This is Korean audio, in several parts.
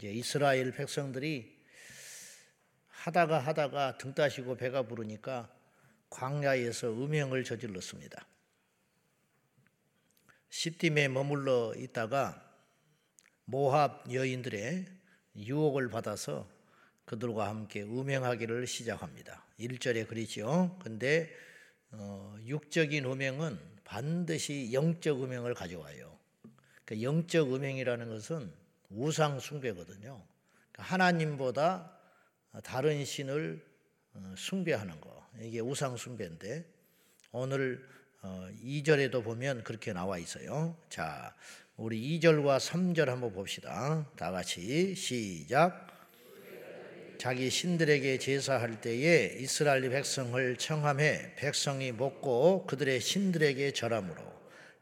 이제 이스라엘 백성들이 하다가 하다가 등 따시고 배가 부르니까 광야에서 음행을 저질렀습니다. 시딤에 머물러 있다가 모합 여인들의 유혹을 받아서 그들과 함께 음행하기를 시작합니다. 1절에 그러죠. 근데 어, 육적인 음행은 반드시 영적 음행을 가져와요. 그 영적 음행이라는 것은 우상 숭배거든요. 그러니까 하나님보다 다른 신을 어, 숭배하는 거. 이게 우상 숭배인데 오늘 2절에도 어, 보면 그렇게 나와 있어요. 자, 우리 2절과 3절 한번 봅시다. 다 같이 시작. 자기 신들에게 제사할 때에 이스라엘 백성을 청함해 백성이 먹고 그들의 신들에게 절함으로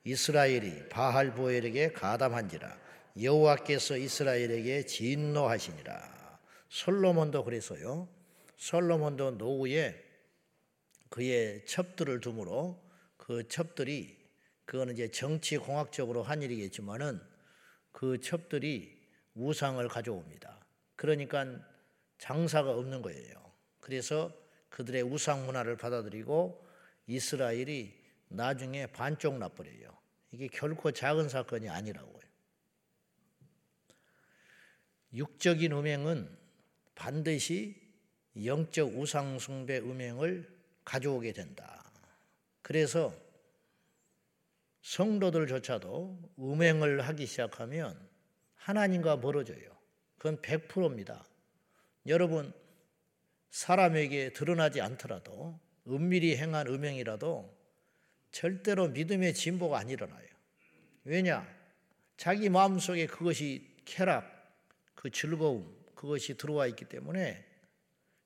이스라엘이 바할 보엘에게 가담한지라 여호와께서 이스라엘에게 진노하시니라. 솔로몬도 그래서요. 솔로몬도 노후에 그의 첩들을 두므로 그 첩들이 그거는 이제 정치 공학적으로 한 일이겠지만은 그 첩들이 우상을 가져옵니다. 그러니까 장사가 없는 거예요. 그래서 그들의 우상 문화를 받아들이고 이스라엘이 나중에 반쪽 나버려요. 이게 결코 작은 사건이 아니라고요. 육적인 음행은 반드시 영적 우상숭배 음행을 가져오게 된다. 그래서 성도들조차도 음행을 하기 시작하면 하나님과 멀어져요. 그건 100%입니다. 여러분, 사람에게 드러나지 않더라도 은밀히 행한 음행이라도 절대로 믿음의 진보가 안 일어나요. 왜냐? 자기 마음속에 그것이 쾌락, 그 즐거움, 그것이 들어와 있기 때문에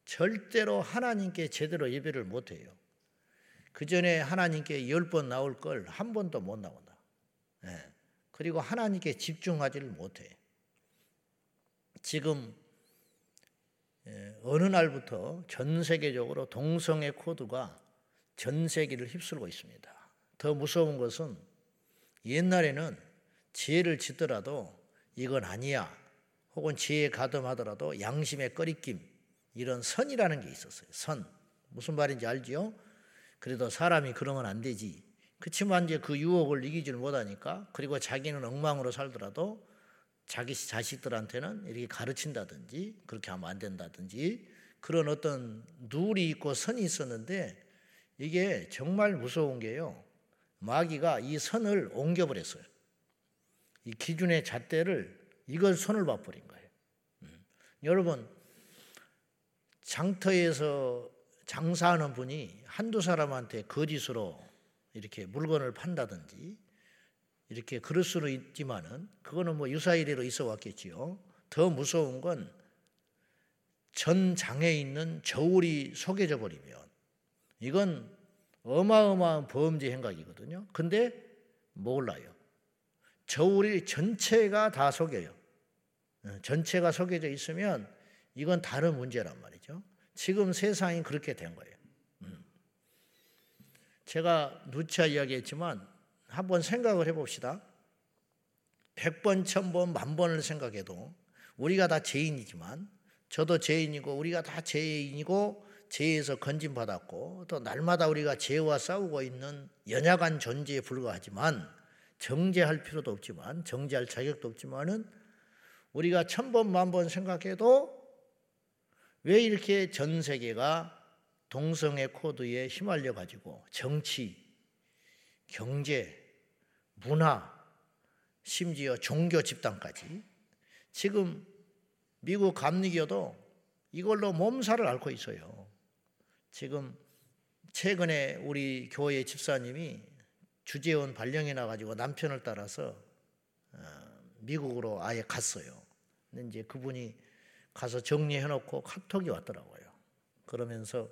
절대로 하나님께 제대로 예배를 못 해요. 그 전에 하나님께 열 번 나올 걸 한 번도 못 나온다. 네. 그리고 하나님께 집중하지를 못해. 지금 예, 어느 날부터 전 세계적으로 동성애 코드가 전 세계를 휩쓸고 있습니다. 더 무서운 것은 옛날에는 지혜를 짓더라도 이건 아니야. 혹은 지혜 가담하더라도 양심의 꺼리낌 이런 선이라는 게 있었어요. 선 무슨 말인지 알지요? 그래도 사람이 그러면 안 되지. 그렇지만 이제 그 유혹을 이기지를 못하니까 그리고 자기는 엉망으로 살더라도 자기 자식들한테는 이렇게 가르친다든지 그렇게 하면 안 된다든지 그런 어떤 룰이 있고 선이 있었는데 이게 정말 무서운 게요. 마귀가 이 선을 옮겨버렸어요. 이 기준의 잣대를 이걸 손을 봐버린 거예요. 음. 여러분 장터에서 장사하는 분이 한두 사람한테 거짓으로 이렇게 물건을 판다든지 이렇게 그럴 수는 있지만은 그거는 뭐 유사일로 있어 왔겠지요. 더 무서운 건 전 장에 있는 저울이 속여져 버리면 이건 어마어마한 범죄 행각이거든요. 근데 몰라요. 저울이 전체가 다 속여요. 어, 전체가 속여져 있으면 이건 다른 문제란 말이죠. 지금 세상이 그렇게 된 거예요. 음. 제가 누차 이야기했지만 한번 생각을 해봅시다. 100번, 1000번, 만 번을 생각해도 우리가 다 죄인이지만 저도 죄인이고 우리가 다 죄인이고 죄에서 건진받았고 또 날마다 우리가 죄와 싸우고 있는 연약한 존재에 불과하지만 정죄할 필요도 없지만 정죄할 자격도 없지만은 우리가 천 번, 만번 생각해도 왜 이렇게 전 세계가 동성애 코드에 휘말려 가지고 정치, 경제, 문화, 심지어 종교 집단까지 지금 미국 감리교도 이걸로 몸살을 앓고 있어요. 지금 최근에 우리 교회 집사님이 주재원 발령이 나가지고 남편을 따라서 어, 미국으로 아예 갔어요. 이제 그분이 가서 정리해 놓고 카톡이 왔더라고요. 그러면서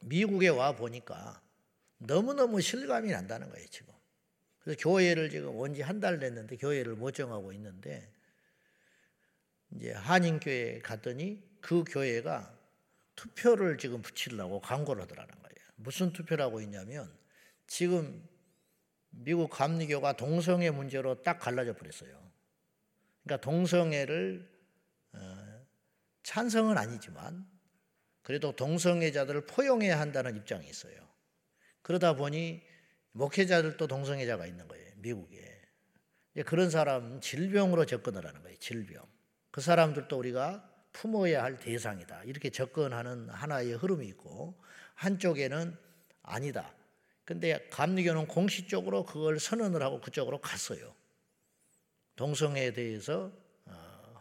미국에 와 보니까 너무너무 실감이 난다는 거예요, 지금. 그래서 교회를 지금 온 지 한 달 됐는데 교회를 못 정하고 있는데 이제 한인교회 갔더니 그 교회가 투표를 지금 붙이려고 광고를 하더라는 거예요. 무슨 투표를 하고 있냐면 지금 미국 감리교가 동성애 문제로 딱 갈라져 버렸어요. 그러니까 동성애를 찬성은 아니지만 그래도 동성애자들을 포용해야 한다는 입장이 있어요. 그러다 보니 목회자들도 동성애자가 있는 거예요. 미국에. 그런 사람 질병으로 접근을 하는 거예요. 질병. 그 사람들도 우리가 품어야 할 대상이다. 이렇게 접근하는 하나의 흐름이 있고 한쪽에는 아니다. 근데 감리교는 공식적으로 그걸 선언을 하고 그쪽으로 갔어요. 동성애에 대해서 어,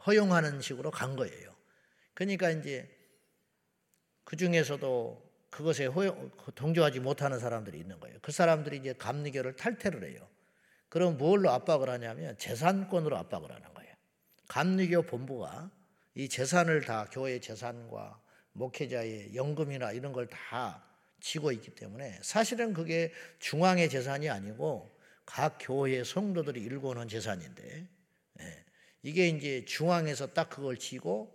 허용하는 식으로 간 거예요. 그러니까 이제 그 중에서도 그것에 허용, 동조하지 못하는 사람들이 있는 거예요. 그 사람들이 이제 감리교를 탈퇴를 해요. 그럼 뭘로 압박을 하냐면 재산권으로 압박을 하는 거예요. 감리교 본부가 이 재산을 다 교회 재산과 목회자의 연금이나 이런 걸 다 지고 있기 때문에 사실은 그게 중앙의 재산이 아니고 각 교회 성도들이 일궈놓은 재산인데 예, 이게 이제 중앙에서 딱 그걸 지고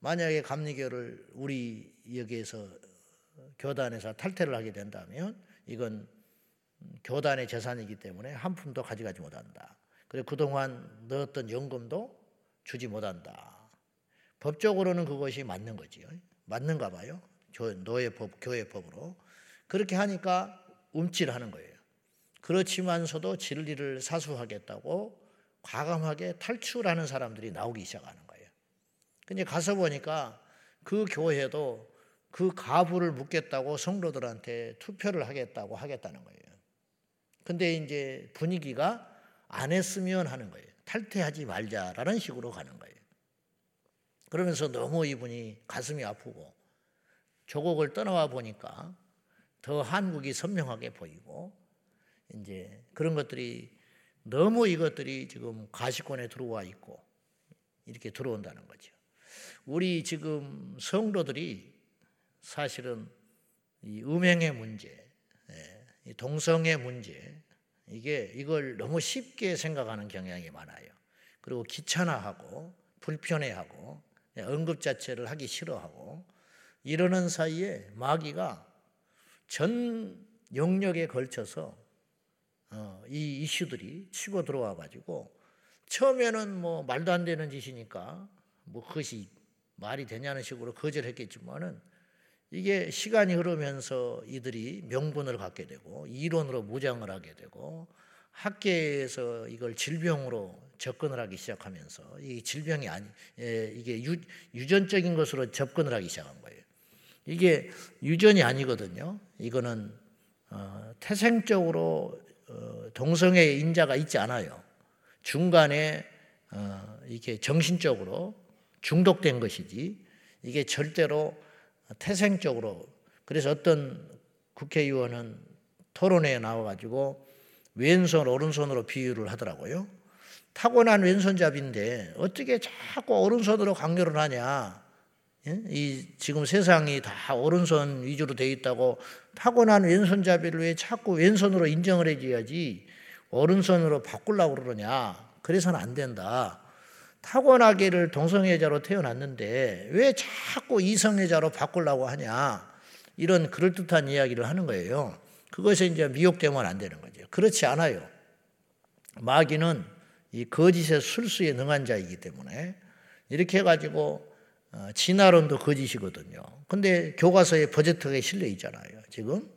만약에 감리교를 우리 여기에서 교단에서 탈퇴를 하게 된다면 이건 교단의 재산이기 때문에 한 푼도 가져가지 못한다. 그리고 그동안 넣었던 연금도 주지 못한다. 법적으로는 그것이 맞는 거지요. 맞는가 봐요. 노예법, 교회법으로. 그렇게 하니까 움찔하는 거예요. 그렇지만서도 진리를 사수하겠다고 과감하게 탈출하는 사람들이 나오기 시작하는 거예요. 근데 가서 보니까 그 교회도 그 가부를 묻겠다고 성도들한테 투표를 하겠다고 하겠다는 거예요. 근데 이제 분위기가 안 했으면 하는 거예요. 탈퇴하지 말자라는 식으로 가는 거예요. 그러면서 너무 이분이 가슴이 아프고 조국을 떠나와 보니까 더 한국이 선명하게 보이고 이제 그런 것들이 너무 이것들이 지금 가시권에 들어와 있고 이렇게 들어온다는 거죠. 우리 지금 성도들이 사실은 이 음행의 문제, 예, 이 동성의 문제, 이게 이걸 너무 쉽게 생각하는 경향이 많아요. 그리고 귀찮아하고 불편해하고 언급 자체를 하기 싫어하고 이러는 사이에 마귀가 전 영역에 걸쳐서 어, 이 이슈들이 치고 들어와 가지고 처음에는 뭐 말도 안 되는 짓이니까 뭐 그것이 말이 되냐는 식으로 거절했겠지만은 이게 시간이 흐르면서 이들이 명분을 갖게 되고 이론으로 무장을 하게 되고 학계에서 이걸 질병으로 접근을 하기 시작하면서 이 질병이 아니 예, 이게 유, 유전적인 것으로 접근을 하기 시작한 거예요. 이게 유전이 아니거든요. 이거는 어, 태생적으로 어, 동성애 인자가 있지 않아요. 중간에 어, 이게 정신적으로 중독된 것이지 이게 절대로 태생적으로 그래서 어떤 국회의원은 토론회에 나와가지고 왼손 오른손으로 비유를 하더라고요. 타고난 왼손잡인데 어떻게 자꾸 오른손으로 강요를 하냐? 예? 이 지금 세상이 다 오른손 위주로 돼 있다고 타고난 왼손잡이를 왜 자꾸 왼손으로 인정을 해줘야지 오른손으로 바꾸려고 그러냐? 그래서는 안 된다. 타고나기를 동성애자로 태어났는데 왜 자꾸 이성애자로 바꾸려고 하냐? 이런 그럴듯한 이야기를 하는 거예요. 그것에 이제 미혹되면 안 되는 거죠. 그렇지 않아요. 마귀는 이 거짓의 술수에 능한 자이기 때문에 이렇게 해가지고 어, 진화론도 거짓이거든요. 근데 교과서에 버젓하게 실려 있잖아요. 지금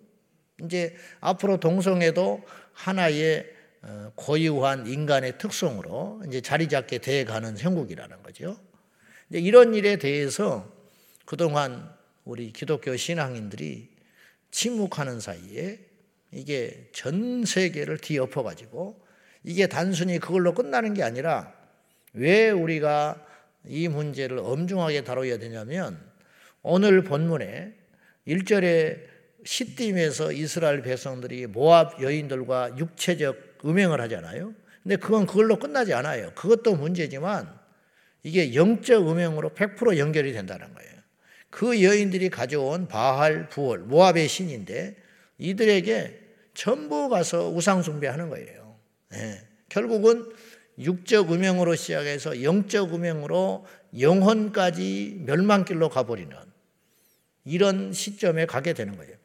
이제 앞으로 동성애도 하나의 어, 고유한 인간의 특성으로 이제 자리 잡게 돼 가는 형국이라는 거죠. 이제 이런 일에 대해서 그동안 우리 기독교 신앙인들이 침묵하는 사이에 이게 전 세계를 뒤엎어 가지고 이게 단순히 그걸로 끝나는 게 아니라 왜 우리가 이 문제를 엄중하게 다뤄야 되냐면 오늘 본문에 1절에 시딤에서 이스라엘 백성들이 모압 여인들과 육체적 음행을 하잖아요. 근데 그건 그걸로 끝나지 않아요. 그것도 문제지만 이게 영적 음행으로 100% 연결이 된다는 거예요. 그 여인들이 가져온 바할 부월 모압의 신인데 이들에게 전부 가서 우상 숭배하는 거예요. 네. 결국은 육적 음행으로 시작해서 영적 음행으로 영혼까지 멸망길로 가버리는 이런 시점에 가게 되는 거예요.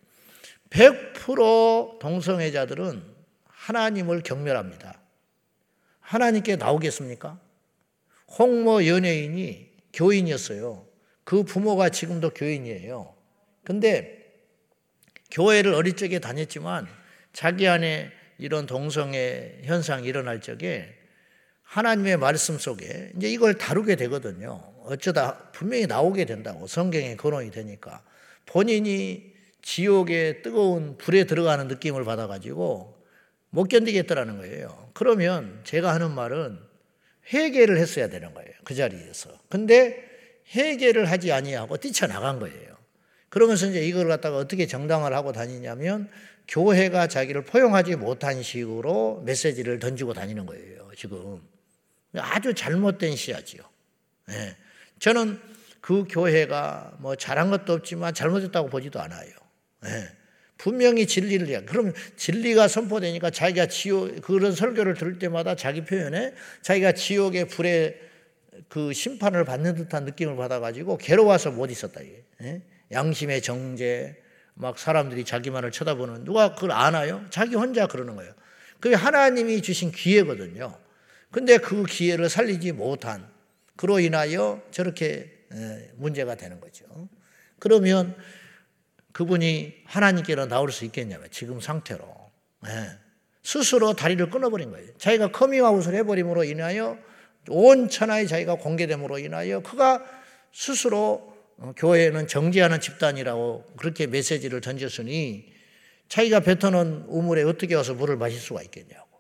100% 동성애자들은 하나님을 경멸합니다. 하나님께 나오겠습니까? 홍모 연예인이 교인이었어요. 그 부모가 지금도 교인이에요. 근데 교회를 어릴 적에 다녔지만 자기 안에 이런 동성애 현상이 일어날 적에 하나님의 말씀 속에 이제 이걸 다루게 되거든요. 어쩌다 분명히 나오게 된다고 성경에 거론이 되니까 본인이 지옥의 뜨거운 불에 들어가는 느낌을 받아가지고 못 견디겠더라는 거예요. 그러면 제가 하는 말은 회개를 했어야 되는 거예요. 그 자리에서. 근데 회개를 하지 아니하고 뛰쳐나간 거예요. 그러면서 이제 이걸 갖다가 어떻게 정당화를 하고 다니냐면 교회가 자기를 포용하지 못한 식으로 메시지를 던지고 다니는 거예요. 지금 아주 잘못된 시야지요. 네. 저는 그 교회가 뭐 잘한 것도 없지만 잘못했다고 보지도 않아요. 네. 분명히 진리를 해. 그럼 진리가 선포되니까 자기가 지옥 그런 설교를 들을 때마다 자기 표현에 자기가 지옥의 불에 그 심판을 받는 듯한 느낌을 받아가지고 괴로워서 못 있었다. 예? 양심의 정제 막 사람들이 자기만을 쳐다보는 누가 그걸 아나요? 자기 혼자 그러는 거예요. 그게 하나님이 주신 기회거든요. 근데 그 기회를 살리지 못한 그로 인하여 저렇게 예, 문제가 되는 거죠. 그러면 그분이 하나님께로 나올 수 있겠냐면 지금 상태로 예. 스스로 다리를 끊어버린 거예요. 자기가 커밍아웃을 해버림으로 인하여 온 천하에 자기가 공개됨으로 인하여 그가 스스로 어, 교회는 정죄하는 집단이라고 그렇게 메시지를 던졌으니 자기가 뱉어놓은 우물에 어떻게 와서 물을 마실 수가 있겠냐고.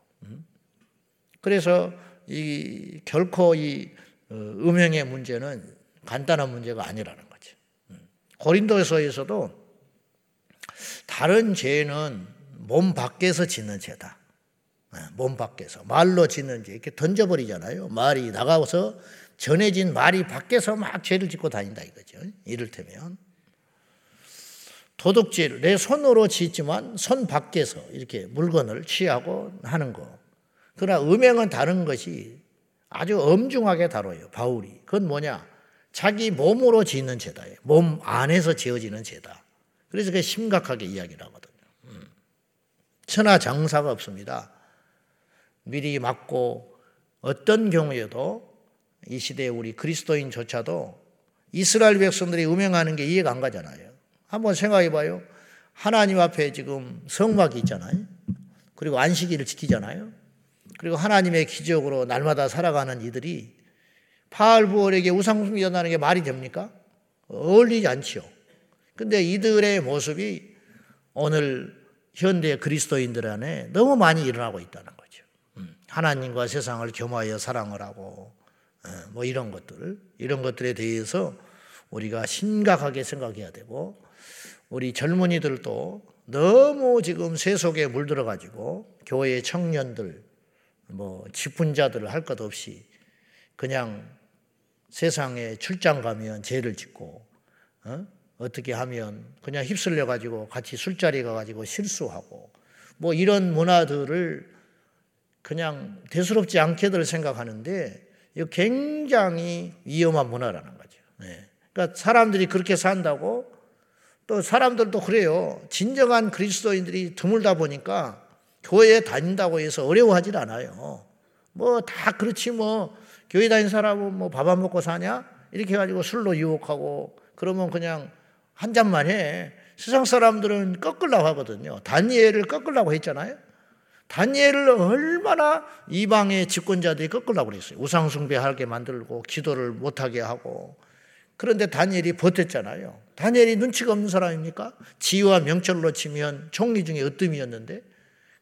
음? 그래서 이 결코 이 어, 음행의 문제는 간단한 문제가 아니라는 거죠. 음. 고린도서에서도 다른 죄는 몸 밖에서 짓는 죄다. 네, 몸 밖에서 말로 짓는 죄 이렇게 던져버리잖아요. 말이 나가서 전해진 말이 밖에서 막 죄를 짓고 다닌다 이거죠. 이를테면 도둑질 내 손으로 짓지만 손 밖에서 이렇게 물건을 취하고 하는 거. 그러나 음행은 다른 것이 아주 엄중하게 다뤄요. 바울이 그건 뭐냐? 자기 몸으로 짓는 죄다예요. 몸 안에서 지어지는 죄다. 그래서 그 심각하게 이야기를 하거든요. 음. 천하 장사가 없습니다. 미리 맞고 어떤 경우에도 이 시대에 우리 그리스도인조차도 이스라엘 백성들이 음행하는 게 이해가 안 가잖아요. 한번 생각해 봐요. 하나님 앞에 지금 성막이 있잖아요. 그리고 안식일을 지키잖아요. 그리고 하나님의 기적으로 날마다 살아가는 이들이 바알부월에게 우상 숭배한다는 게 말이 됩니까? 어울리지 않지요. 근데 이들의 모습이 오늘 현대 그리스도인들 안에 너무 많이 일어나고 있다는 거죠. 음, 하나님과 세상을 겸하여 사랑을 하고 어, 뭐 이런 것들 이런 것들에 대해서 우리가 심각하게 생각해야 되고 우리 젊은이들도 너무 지금 세속에 물들어 가지고 교회 청년들 뭐 직분자들을 할 것 없이 그냥 세상에 출장 가면 죄를 짓고 어? 어떻게 하면 그냥 휩쓸려 가지고 같이 술자리 가 가지고 실수하고 뭐 이런 문화들을 그냥 대수롭지 않게들 생각하는데 이 굉장히 위험한 문화라는 거죠. 네. 그러니까 사람들이 그렇게 산다고 또 사람들도 그래요. 진정한 그리스도인들이 드물다 보니까 교회에 다닌다고 해서 어려워하지 않아요. 뭐 다 그렇지 뭐 교회 다닌 사람은 뭐 밥 안 먹고 사냐? 이렇게 해가지고 술로 유혹하고 그러면 그냥 한 잔만 해. 세상 사람들은 꺾으려고 하거든요. 다니엘을 꺾으려고 했잖아요. 다니엘을 얼마나 이방의 집권자들이 꺾으려고 그랬어요. 우상숭배하게 만들고 기도를 못하게 하고. 그런데 다니엘이 버텼잖아요. 다니엘이 눈치가 없는 사람입니까? 지위와 명철로 치면 총리 중에 으뜸이었는데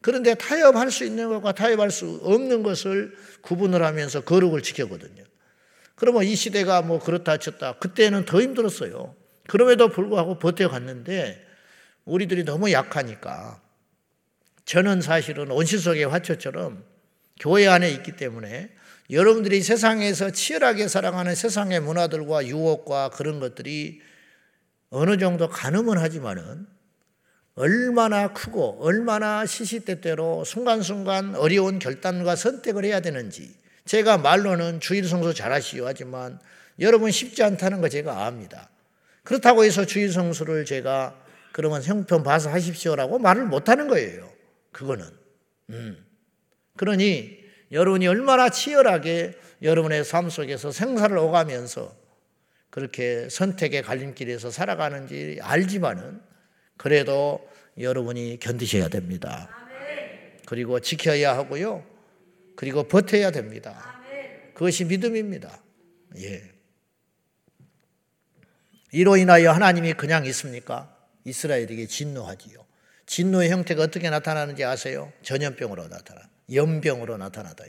그런데 타협할 수 있는 것과 타협할 수 없는 것을 구분을 하면서 거룩을 지켰거든요. 그러면 이 시대가 뭐 그렇다 쳤다. 그때는 더 힘들었어요. 그럼에도 불구하고 버텨갔는데 우리들이 너무 약하니까 저는 사실은 온실 속의 화초처럼 교회 안에 있기 때문에 여러분들이 세상에서 치열하게 사랑하는 세상의 문화들과 유혹과 그런 것들이 어느 정도 가늠은 하지만은 얼마나 크고 얼마나 시시때때로 순간순간 어려운 결단과 선택을 해야 되는지 제가 말로는 주일 성소 잘하시오 하지만 여러분 쉽지 않다는 거 제가 압니다. 그렇다고 해서 주일 성수를 제가 그러면 형편 봐서 하십시오라고 말을 못 하는 거예요. 그거는. 음. 그러니 여러분이 얼마나 치열하게 여러분의 삶 속에서 생사를 오가면서 그렇게 선택의 갈림길에서 살아가는지 알지만은 그래도 여러분이 견디셔야 됩니다. 그리고 지켜야 하고요. 그리고 버텨야 됩니다. 그것이 믿음입니다. 예. 이로 인하여 하나님이 그냥 있습니까? 이스라엘에게 진노하지요. 진노의 형태가 어떻게 나타나는지 아세요? 전염병으로 나타나. 연병으로 나타나다.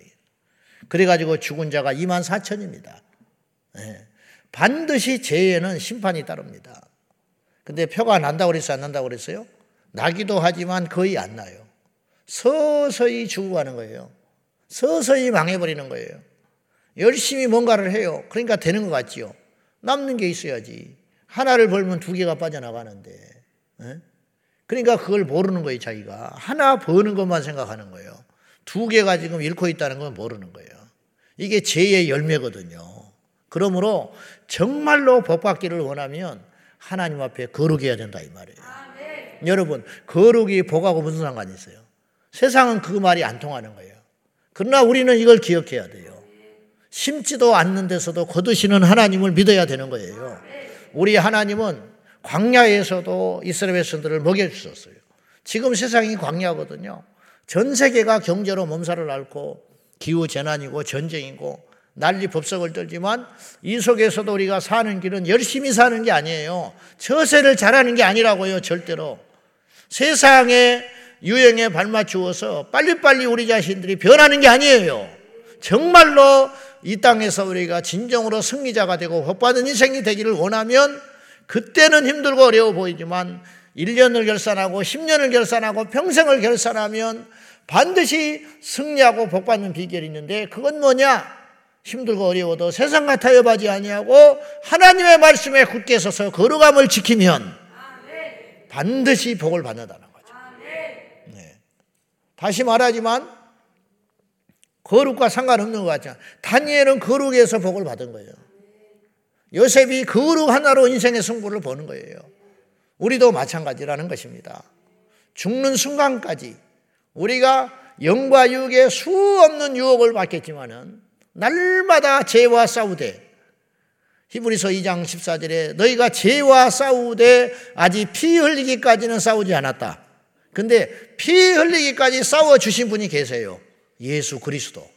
그래가지고 죽은 자가 2만 4천입니다. 예. 반드시 죄에는 심판이 따릅니다. 근데 표가 난다고 그랬어요? 안 난다고 그랬어요? 나기도 하지만 거의 안 나요. 서서히 죽어가는 거예요. 서서히 망해버리는 거예요. 열심히 뭔가를 해요. 그러니까 되는 것 같지요. 남는 게 있어야지. 하나를 벌면 두 개가 빠져나가는데. 에? 그러니까 그걸 모르는 거예요, 자기가. 하나 버는 것만 생각하는 거예요. 두 개가 지금 잃고 있다는 건 모르는 거예요. 이게 죄의 열매거든요. 그러므로 정말로 법 받기를 원하면 하나님 앞에 거룩해야 된다 이 말이에요. 여러분, 거룩이 복하고 무슨 상관이 있어요? 세상은 그 말이 안 통하는 거예요. 그러나 우리는 이걸 기억해야 돼요. 심지도 않는 데서도 거두시는 하나님을 믿어야 되는 거예요. 우리 하나님은 광야에서도 이스라엘 백성들을 먹여주셨어요. 지금 세상이 광야거든요. 전 세계가 경제로 몸살을 앓고 기후 재난이고 전쟁이고 난리 법석을 떨지만 이 속에서도 우리가 사는 길은 열심히 사는 게 아니에요. 처세를 잘하는 게 아니라고요, 절대로. 세상에 유행에 발맞추어서 빨리빨리 우리 자신들이 변하는 게 아니에요. 정말로 이 땅에서 우리가 진정으로 승리자가 되고 복받은 인생이 되기를 원하면 그때는 힘들고 어려워 보이지만 1년을 결산하고 10년을 결산하고 평생을 결산하면 반드시 승리하고 복받는 비결이 있는데 그건 뭐냐? 힘들고 어려워도 세상 같아요 바지 아니하고 하나님의 말씀에 굳게 서서 거룩함을 지키면 반드시 복을 받는다는 거죠. 네. 다시 말하지만 거룩과 상관없는 것 같죠. 다니엘은 거룩에서 복을 받은 거예요. 요셉이 거룩 하나로 인생의 승부를 보는 거예요. 우리도 마찬가지라는 것입니다. 죽는 순간까지 우리가 영과 육의 수 없는 유혹을 받겠지만은 날마다 죄와 싸우되 히브리서 2장 14절에 너희가 죄와 싸우되 아직 피 흘리기까지는 싸우지 않았다. 근데 피 흘리기까지 싸워 주신 분이 계세요. 예수 그리스도.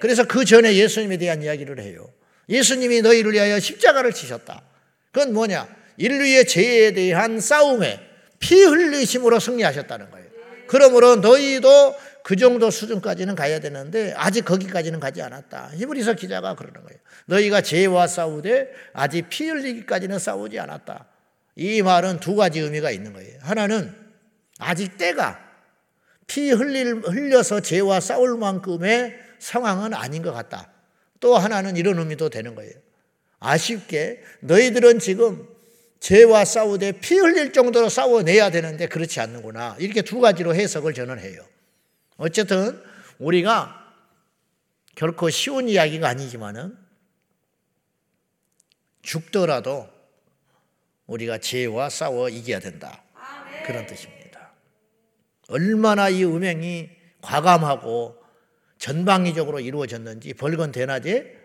그래서 그 전에 예수님에 대한 이야기를 해요. 예수님이 너희를 위하여 십자가를 치셨다. 그건 뭐냐? 인류의 죄에 대한 싸움에 피 흘리심으로 승리하셨다는 거예요. 그러므로 너희도 그 정도 수준까지는 가야 되는데 아직 거기까지는 가지 않았다. 히브리서 기자가 그러는 거예요. 너희가 죄와 싸우되 아직 피 흘리기까지는 싸우지 않았다. 이 말은 두 가지 의미가 있는 거예요. 하나는 아직 때가 피 흘릴, 흘려서 죄와 싸울 만큼의 상황은 아닌 것 같다. 또 하나는 이런 의미도 되는 거예요. 아쉽게 너희들은 지금 죄와 싸우되 피 흘릴 정도로 싸워내야 되는데 그렇지 않는구나. 이렇게 두 가지로 해석을 저는 해요. 어쨌든 우리가 결코 쉬운 이야기가 아니지만은 죽더라도 우리가 죄와 싸워 이겨야 된다. 그런 뜻입니다. 얼마나 이 음행이 과감하고 전방위적으로 이루어졌는지 벌건 대낮에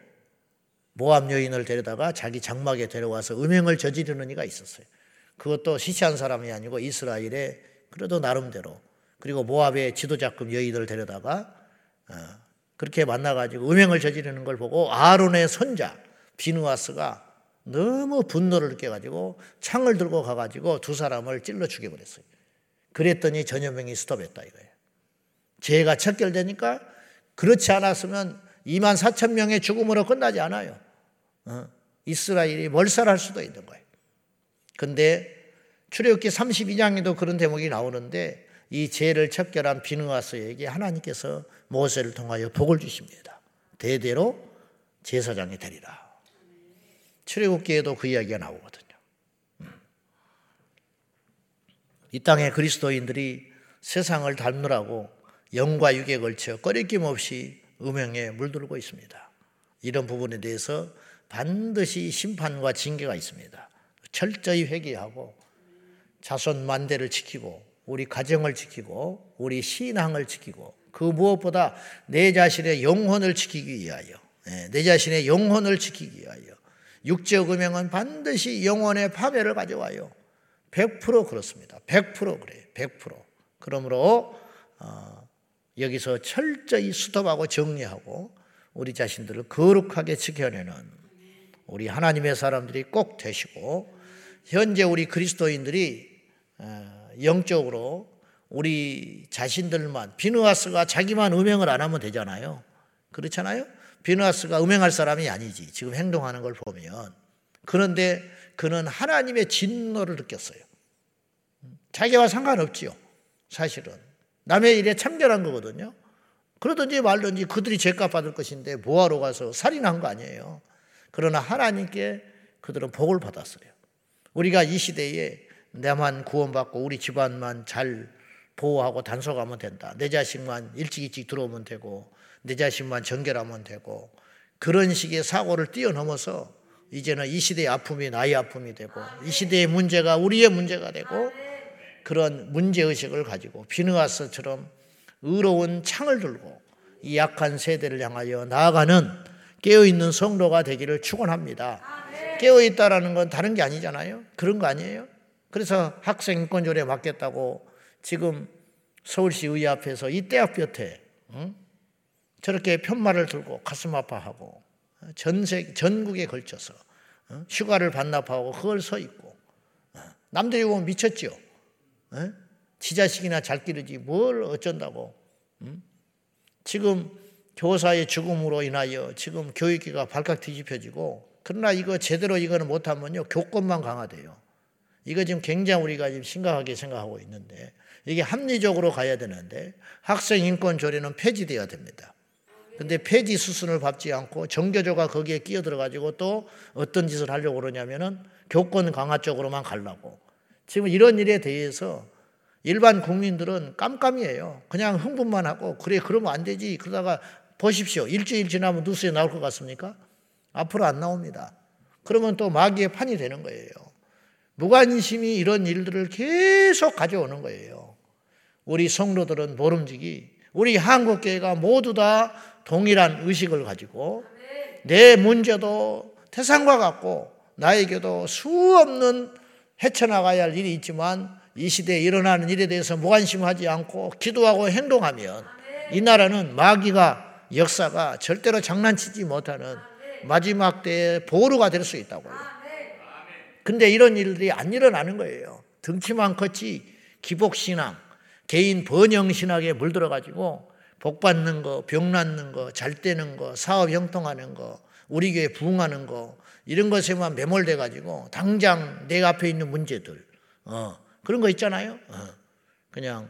모함 여인을 데려다가 자기 장막에 데려와서 음행을 저지르는 이가 있었어요. 그것도 시시한 사람이 아니고 이스라엘의 그래도 나름대로 그리고 모압의 지도자급 여인을 데려다가 어, 그렇게 만나가지고 음행을 저지르는 걸 보고 아론의 손자 비누아스가 너무 분노를 느껴가지고 창을 들고 가가지고 두 사람을 찔러 죽여버렸어요. 그랬더니 전염병이 스톱했다 이거예요. 죄가 척결되니까 그렇지 않았으면 2만 4천 명의 죽음으로 끝나지 않아요. 어? 이스라엘이 몰살할 수도 있는 거예요. 근데 출애굽기 32장에도 그런 대목이 나오는데 이 죄를 척결한 비느하스에게 하나님께서 모세를 통하여 복을 주십니다. 대대로 제사장이 되리라. 출애굽기에도 그 이야기가 나오거든요. 음. 이 땅의 그리스도인들이 세상을 닮느라고 영과 육에 걸쳐 꺼리낌 없이 음행에 물들고 있습니다. 이런 부분에 대해서 반드시 심판과 징계가 있습니다. 철저히 회개하고 자손 만대를 지키고 우리 가정을 지키고 우리 신앙을 지키고 그 무엇보다 내 자신의 영혼을 지키기 위하여 예, 내 자신의 영혼을 지키기 위하여 육적 음행은 반드시 영혼의 파멸을 가져와요. 100% 그렇습니다. 100% 그래요. 100%. 그러므로 어, 여기서 철저히 수습하고 정리하고 우리 자신들을 거룩하게 지켜내는 우리 하나님의 사람들이 꼭 되시고 현재 우리 그리스도인들이 어, 영적으로 우리 자신들만 비누아스가 자기만 음행을 안 하면 되잖아요. 그렇잖아요. 비누아스가 음행할 사람이 아니지. 지금 행동하는 걸 보면 그런데 그는 하나님의 진노를 느꼈어요. 자기와 상관없지요. 사실은 남의 일에 참견한 거거든요. 그러든지 말든지 그들이 죄값 받을 것인데 뭐하러 가서 살인한 거 아니에요. 그러나 하나님께 그들은 복을 받았어요. 우리가 이 시대에 내만 구원받고 우리 집안만 잘 보호하고 단속하면 된다. 내 자식만 일찍 일찍 들어오면 되고 내 자식만 정결하면 되고 그런 식의 사고를 뛰어넘어서 이제는 이 시대의 아픔이 나의 아픔이 되고 이 시대의 문제가 우리의 문제가 되고 그런 문제의식을 가지고 비느하스처럼 의로운 창을 들고 이 약한 세대를 향하여 나아가는 깨어있는 성도가 되기를 축원합니다. 깨어있다라는 건 다른 게 아니잖아요. 그런 거 아니에요. 그래서 학생 인권 조례 맡겠다고 지금 서울시 의회 앞에서 이 대학볕에 응? 저렇게 편말을 들고 가슴 아파하고 전세 전국에 걸쳐서 응? 휴가를 반납하고 그걸 서 있고 남들이 보면 미쳤죠. 응? 지 자식이나 잘 기르지 뭘 어쩐다고. 지금 교사의 죽음으로 인하여 지금 교육기가 발칵 뒤집혀지고 그러나 이거 제대로 이거는 못하면요 교권만 강화돼요. 이거 지금 굉장히 우리가 지금 심각하게 생각하고 있는데 이게 합리적으로 가야 되는데 학생 인권 조례는 폐지돼야 됩니다. 근데 폐지 수순을 밟지 않고 정교조가 거기에 끼어들어 가지고 또 어떤 짓을 하려고 그러냐면은 교권 강화 쪽으로만 가려고. 지금 이런 일에 대해서 일반 국민들은 깜깜이에요. 그냥 흥분만 하고 그래 그러면 안 되지. 그러다가 보십시오. 일주일 지나면 뉴스에 나올 것 같습니까? 앞으로 안 나옵니다. 그러면 또 마귀의 판이 되는 거예요. 무관심이 이런 일들을 계속 가져오는 거예요. 우리 성도들은 모름지기 우리 한국 교회가 모두 다 동일한 의식을 가지고 내 문제도 태산과 같고 나에게도 수없는 헤쳐나가야 할 일이 있지만 이 시대에 일어나는 일에 대해서 무관심하지 않고 기도하고 행동하면 이 나라는 마귀가 역사가 절대로 장난치지 못하는 마지막 때의 보루가 될 수 있다고요. 근데 이런 일들이 안 일어나는 거예요. 등치만 컸지 기복신앙, 개인 번영신학에 물들어가지고 복 받는 거, 병 낫는 거, 잘 되는 거, 사업 형통하는 거, 우리 교회 부흥하는 거 이런 것에만 매몰돼 가지고 당장 내 앞에 있는 문제들 어, 그런 거 있잖아요. 어, 그냥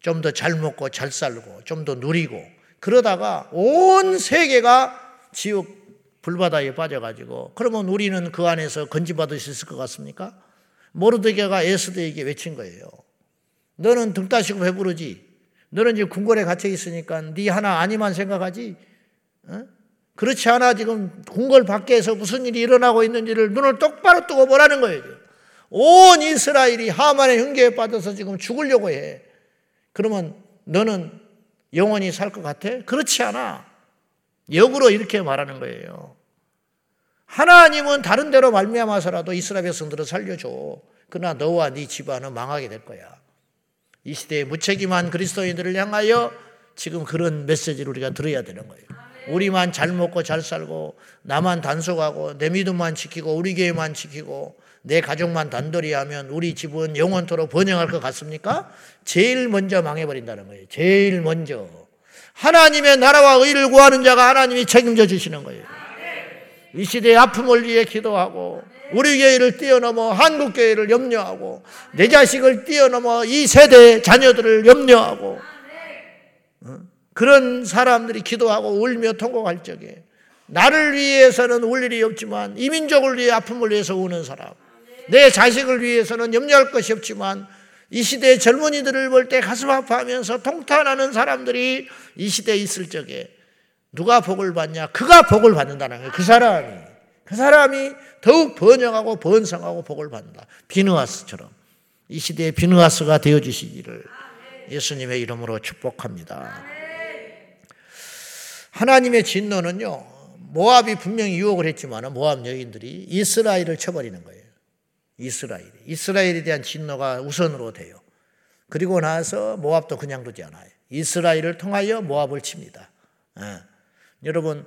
좀 더 잘 먹고 잘 살고 좀 더 누리고 그러다가 온 세계가 지옥 불바다에 빠져가지고 그러면 우리는 그 안에서 건지받을 수 있을 것 같습니까? 모르드게가 에스더에게 외친 거예요. 너는 등 따시고 배부르지. 너는 지금 궁궐에 갇혀 있으니까 네 하나 아니만 생각하지. 어? 그렇지 않아 지금 궁궐 밖에서 무슨 일이 일어나고 있는지를 눈을 똑바로 뜨고 보라는 거예요. 온 이스라엘이 하만의 흉계에 빠져서 지금 죽으려고 해. 그러면 너는 영원히 살 것 같아? 그렇지 않아. 역으로 이렇게 말하는 거예요. 하나님은 다른 데로 말미암아서라도 이스라엘 백성들을 살려줘. 그러나 너와 네 집안은 망하게 될 거야. 이 시대에 무책임한 그리스도인들을 향하여 지금 그런 메시지를 우리가 들어야 되는 거예요. 우리만 잘 먹고 잘 살고 나만 단속하고 내 믿음만 지키고 우리 교회만 지키고 내 가족만 단돌이 하면 우리 집은 영원토록 번영할 것 같습니까? 제일 먼저 망해버린다는 거예요. 제일 먼저. 하나님의 나라와 의를 구하는 자가 하나님이 책임져 주시는 거예요. 이 시대의 아픔을 위해 기도하고 우리 교회를 뛰어넘어 한국 교회를 염려하고 내 자식을 뛰어넘어 이 세대의 자녀들을 염려하고 어? 그런 사람들이 기도하고 울며 통곡할 적에 나를 위해서는 울 일이 없지만 이민족을 위해 아픔을 위해서 우는 사람 내 자식을 위해서는 염려할 것이 없지만 이 시대의 젊은이들을 볼 때 가슴 아파하면서 통탄하는 사람들이 이 시대에 있을 적에 누가 복을 받냐? 그가 복을 받는다는 거예요. 그 사람이. 그 사람이 더욱 번영하고 번성하고 복을 받는다. 비누아스처럼. 이 시대의 비누아스가 되어주시기를 예수님의 이름으로 축복합니다. 하나님의 진노는요, 모압이 분명히 유혹을 했지만 모압 여인들이 이스라엘을 쳐버리는 거예요. 이스라엘. 이스라엘에 대한 진노가 우선으로 돼요. 그리고 나서 모압도 그냥 두지 않아요. 이스라엘을 통하여 모압을 칩니다. 예. 여러분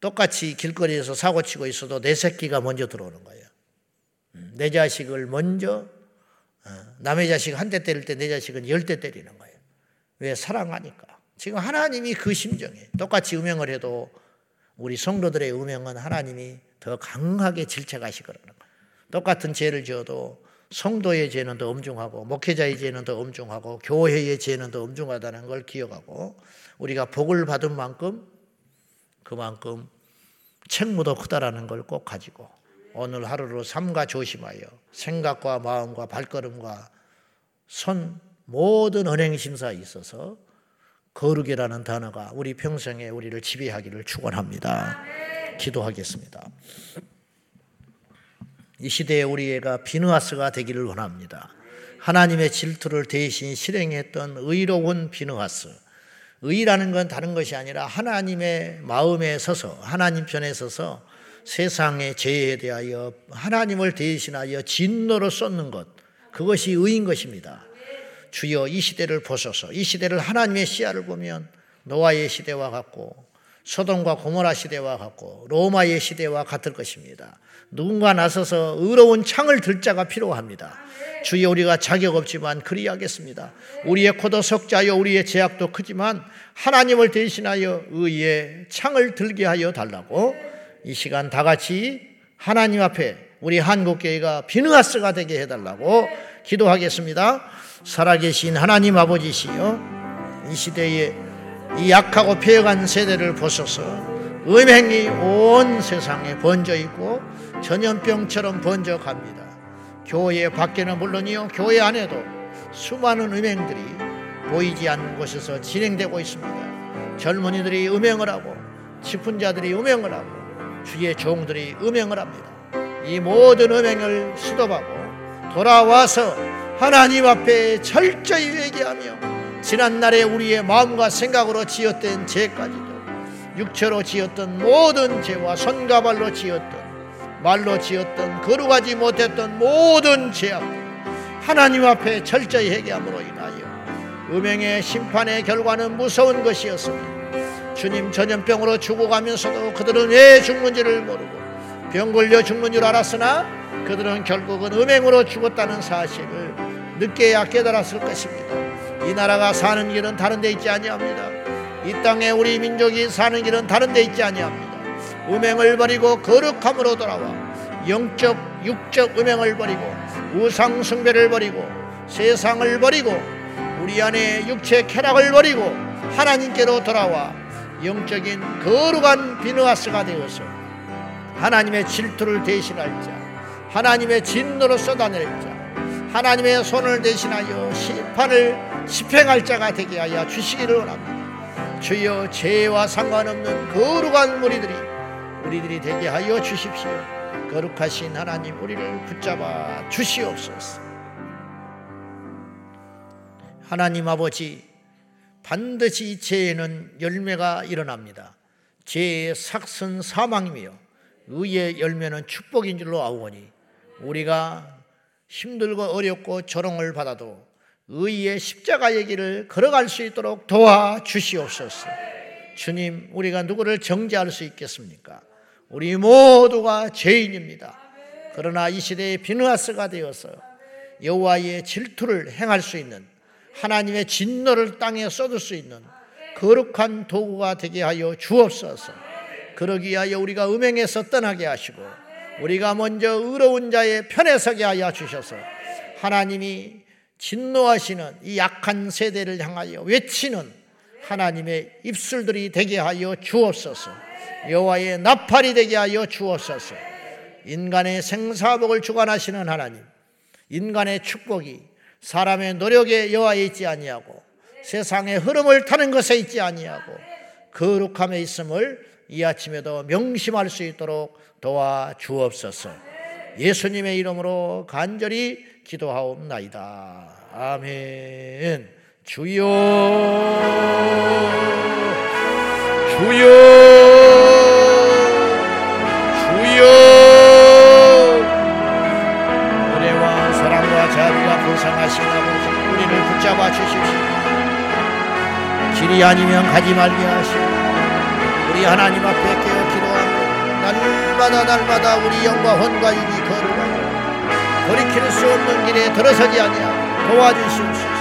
똑같이 길거리에서 사고 치고 있어도 내 새끼가 먼저 들어오는 거예요. 음, 내 자식을 먼저 어, 남의 자식 한 대 때릴 때 내 자식은 열 대 때리는 거예요. 왜 사랑하니까. 지금 하나님이 그 심정에 똑같이 음행을 해도 우리 성도들의 음행은 하나님이 더 강하게 질책하시 그러는 거예요. 똑같은 죄를 지어도 성도의 죄는 더 엄중하고 목회자의 죄는 더 엄중하고 교회의 죄는 더 엄중하다는 걸 기억하고 우리가 복을 받은 만큼 그만큼 책무도 크다라는 걸 꼭 가지고 오늘 하루로 삼가 조심하여 생각과 마음과 발걸음과 손 모든 언행 심사에 있어서 거룩이라는 단어가 우리 평생에 우리를 지배하기를 축원합니다. 기도하겠습니다. 이 시대에 우리가 비누하스가 되기를 원합니다. 하나님의 질투를 대신 실행했던 의로운 비누하스. 의라는 건 다른 것이 아니라 하나님의 마음에 서서 하나님 편에 서서 세상의 죄에 대하여 하나님을 대신하여 진노로 쏟는 것 그것이 의인 것입니다. 주여 이 시대를 보소서. 이 시대를 하나님의 시야를 보면 노아의 시대와 같고 소돔과 고모라 시대와 같고 로마의 시대와 같을 것입니다. 누군가 나서서 의로운 창을 들 자가 필요합니다. 주여 우리가 자격 없지만 그리하겠습니다. 우리의 코도 석자여 우리의 제약도 크지만 하나님을 대신하여 의의 창을 들게 하여 달라고 이 시간 다 같이 하나님 앞에 우리 한국교회가 비누하스가 되게 해달라고 기도하겠습니다. 살아계신 하나님 아버지시여 이 시대에 이 약하고 폐역한 세대를 보소서 음행이 온 세상에 번져 있고 전염병처럼 번져갑니다. 교회 밖에는 물론이요, 교회 안에도 수많은 음행들이 보이지 않는 곳에서 진행되고 있습니다. 젊은이들이 음행을 하고, 싶은 자들이 음행을 하고, 주의 종들이 음행을 합니다. 이 모든 음행을 수도하고 돌아와서 하나님 앞에 철저히 회개하며 지난날에 우리의 마음과 생각으로 지었던 죄까지도 육체로 지었던 모든 죄와 손과 발로 지었던 말로 지었던 거룩하지 못했던 모든 죄악 하나님 앞에 철저히 회개함으로 인하여 음행의 심판의 결과는 무서운 것이었습니다. 주님 전염병으로 죽어가면서도 그들은 왜 죽는지를 모르고 병 걸려 죽는 줄 알았으나 그들은 결국은 음행으로 죽었다는 사실을 늦게야 깨달았을 것입니다. 이 나라가 사는 길은 다른 데 있지 아니합니다. 이 땅에 우리 민족이 사는 길은 다른 데 있지 아니합니다. 음행을 버리고 거룩함으로 돌아와 영적 육적 음행을 버리고 우상 숭배를 버리고 세상을 버리고 우리 안에 육체 쾌락을 버리고 하나님께로 돌아와 영적인 거룩한 비누아스가 되어서 하나님의 질투를 대신할 자 하나님의 진노로 쏟아낼 자 하나님의 손을 대신하여 심판을 집행할 자가 되게 하여 주시기를 원합니다. 주여 죄와 상관없는 거룩한 무리들이 우리들이 되게 하여 주십시오. 거룩하신 하나님 우리를 붙잡아 주시옵소서. 하나님 아버지 반드시 죄에는 열매가 일어납니다. 죄의 삭선 사망이며 의의 열매는 축복인 줄로 아오니 우리가 힘들고 어렵고 조롱을 받아도 의의 십자가의 길을 걸어갈 수 있도록 도와 주시옵소서. 주님, 우리가 누구를 정죄할 수 있겠습니까? 우리 모두가 죄인입니다. 그러나 이 시대에 비누아스가 되어서 여호와의 질투를 행할 수 있는 하나님의 진노를 땅에 쏟을 수 있는 거룩한 도구가 되게 하여 주옵소서. 그러기 위하여 우리가 음행에서 떠나게 하시고 우리가 먼저 의로운 자의 편에 서게 하여 주셔서 하나님이 진노하시는 이 약한 세대를 향하여 외치는 하나님의 입술들이 되게 하여 주옵소서. 여호와의 나팔이 되게 하여 주옵소서. 인간의 생사복을 주관하시는 하나님, 인간의 축복이 사람의 노력에 여호와에 있지 아니하고 세상의 흐름을 타는 것에 있지 아니하고 거룩함에 있음을 이 아침에도 명심할 수 있도록 도와 주옵소서. 예수님의 이름으로 간절히 기도하옵나이다. 아멘. 주여 주여 주여. 은혜와 사랑과 자비가 보상하신 아버지 우리를 붙잡아 주십시오. 길이 아니면 가지 말게 하시고 우리 하나님 앞에 깨어 기도하고 날마다 날마다 우리 영과 혼과 육이 거룩하여 돌이킬 수 없는 길에 들어서지 아니하 도와주시옵소서.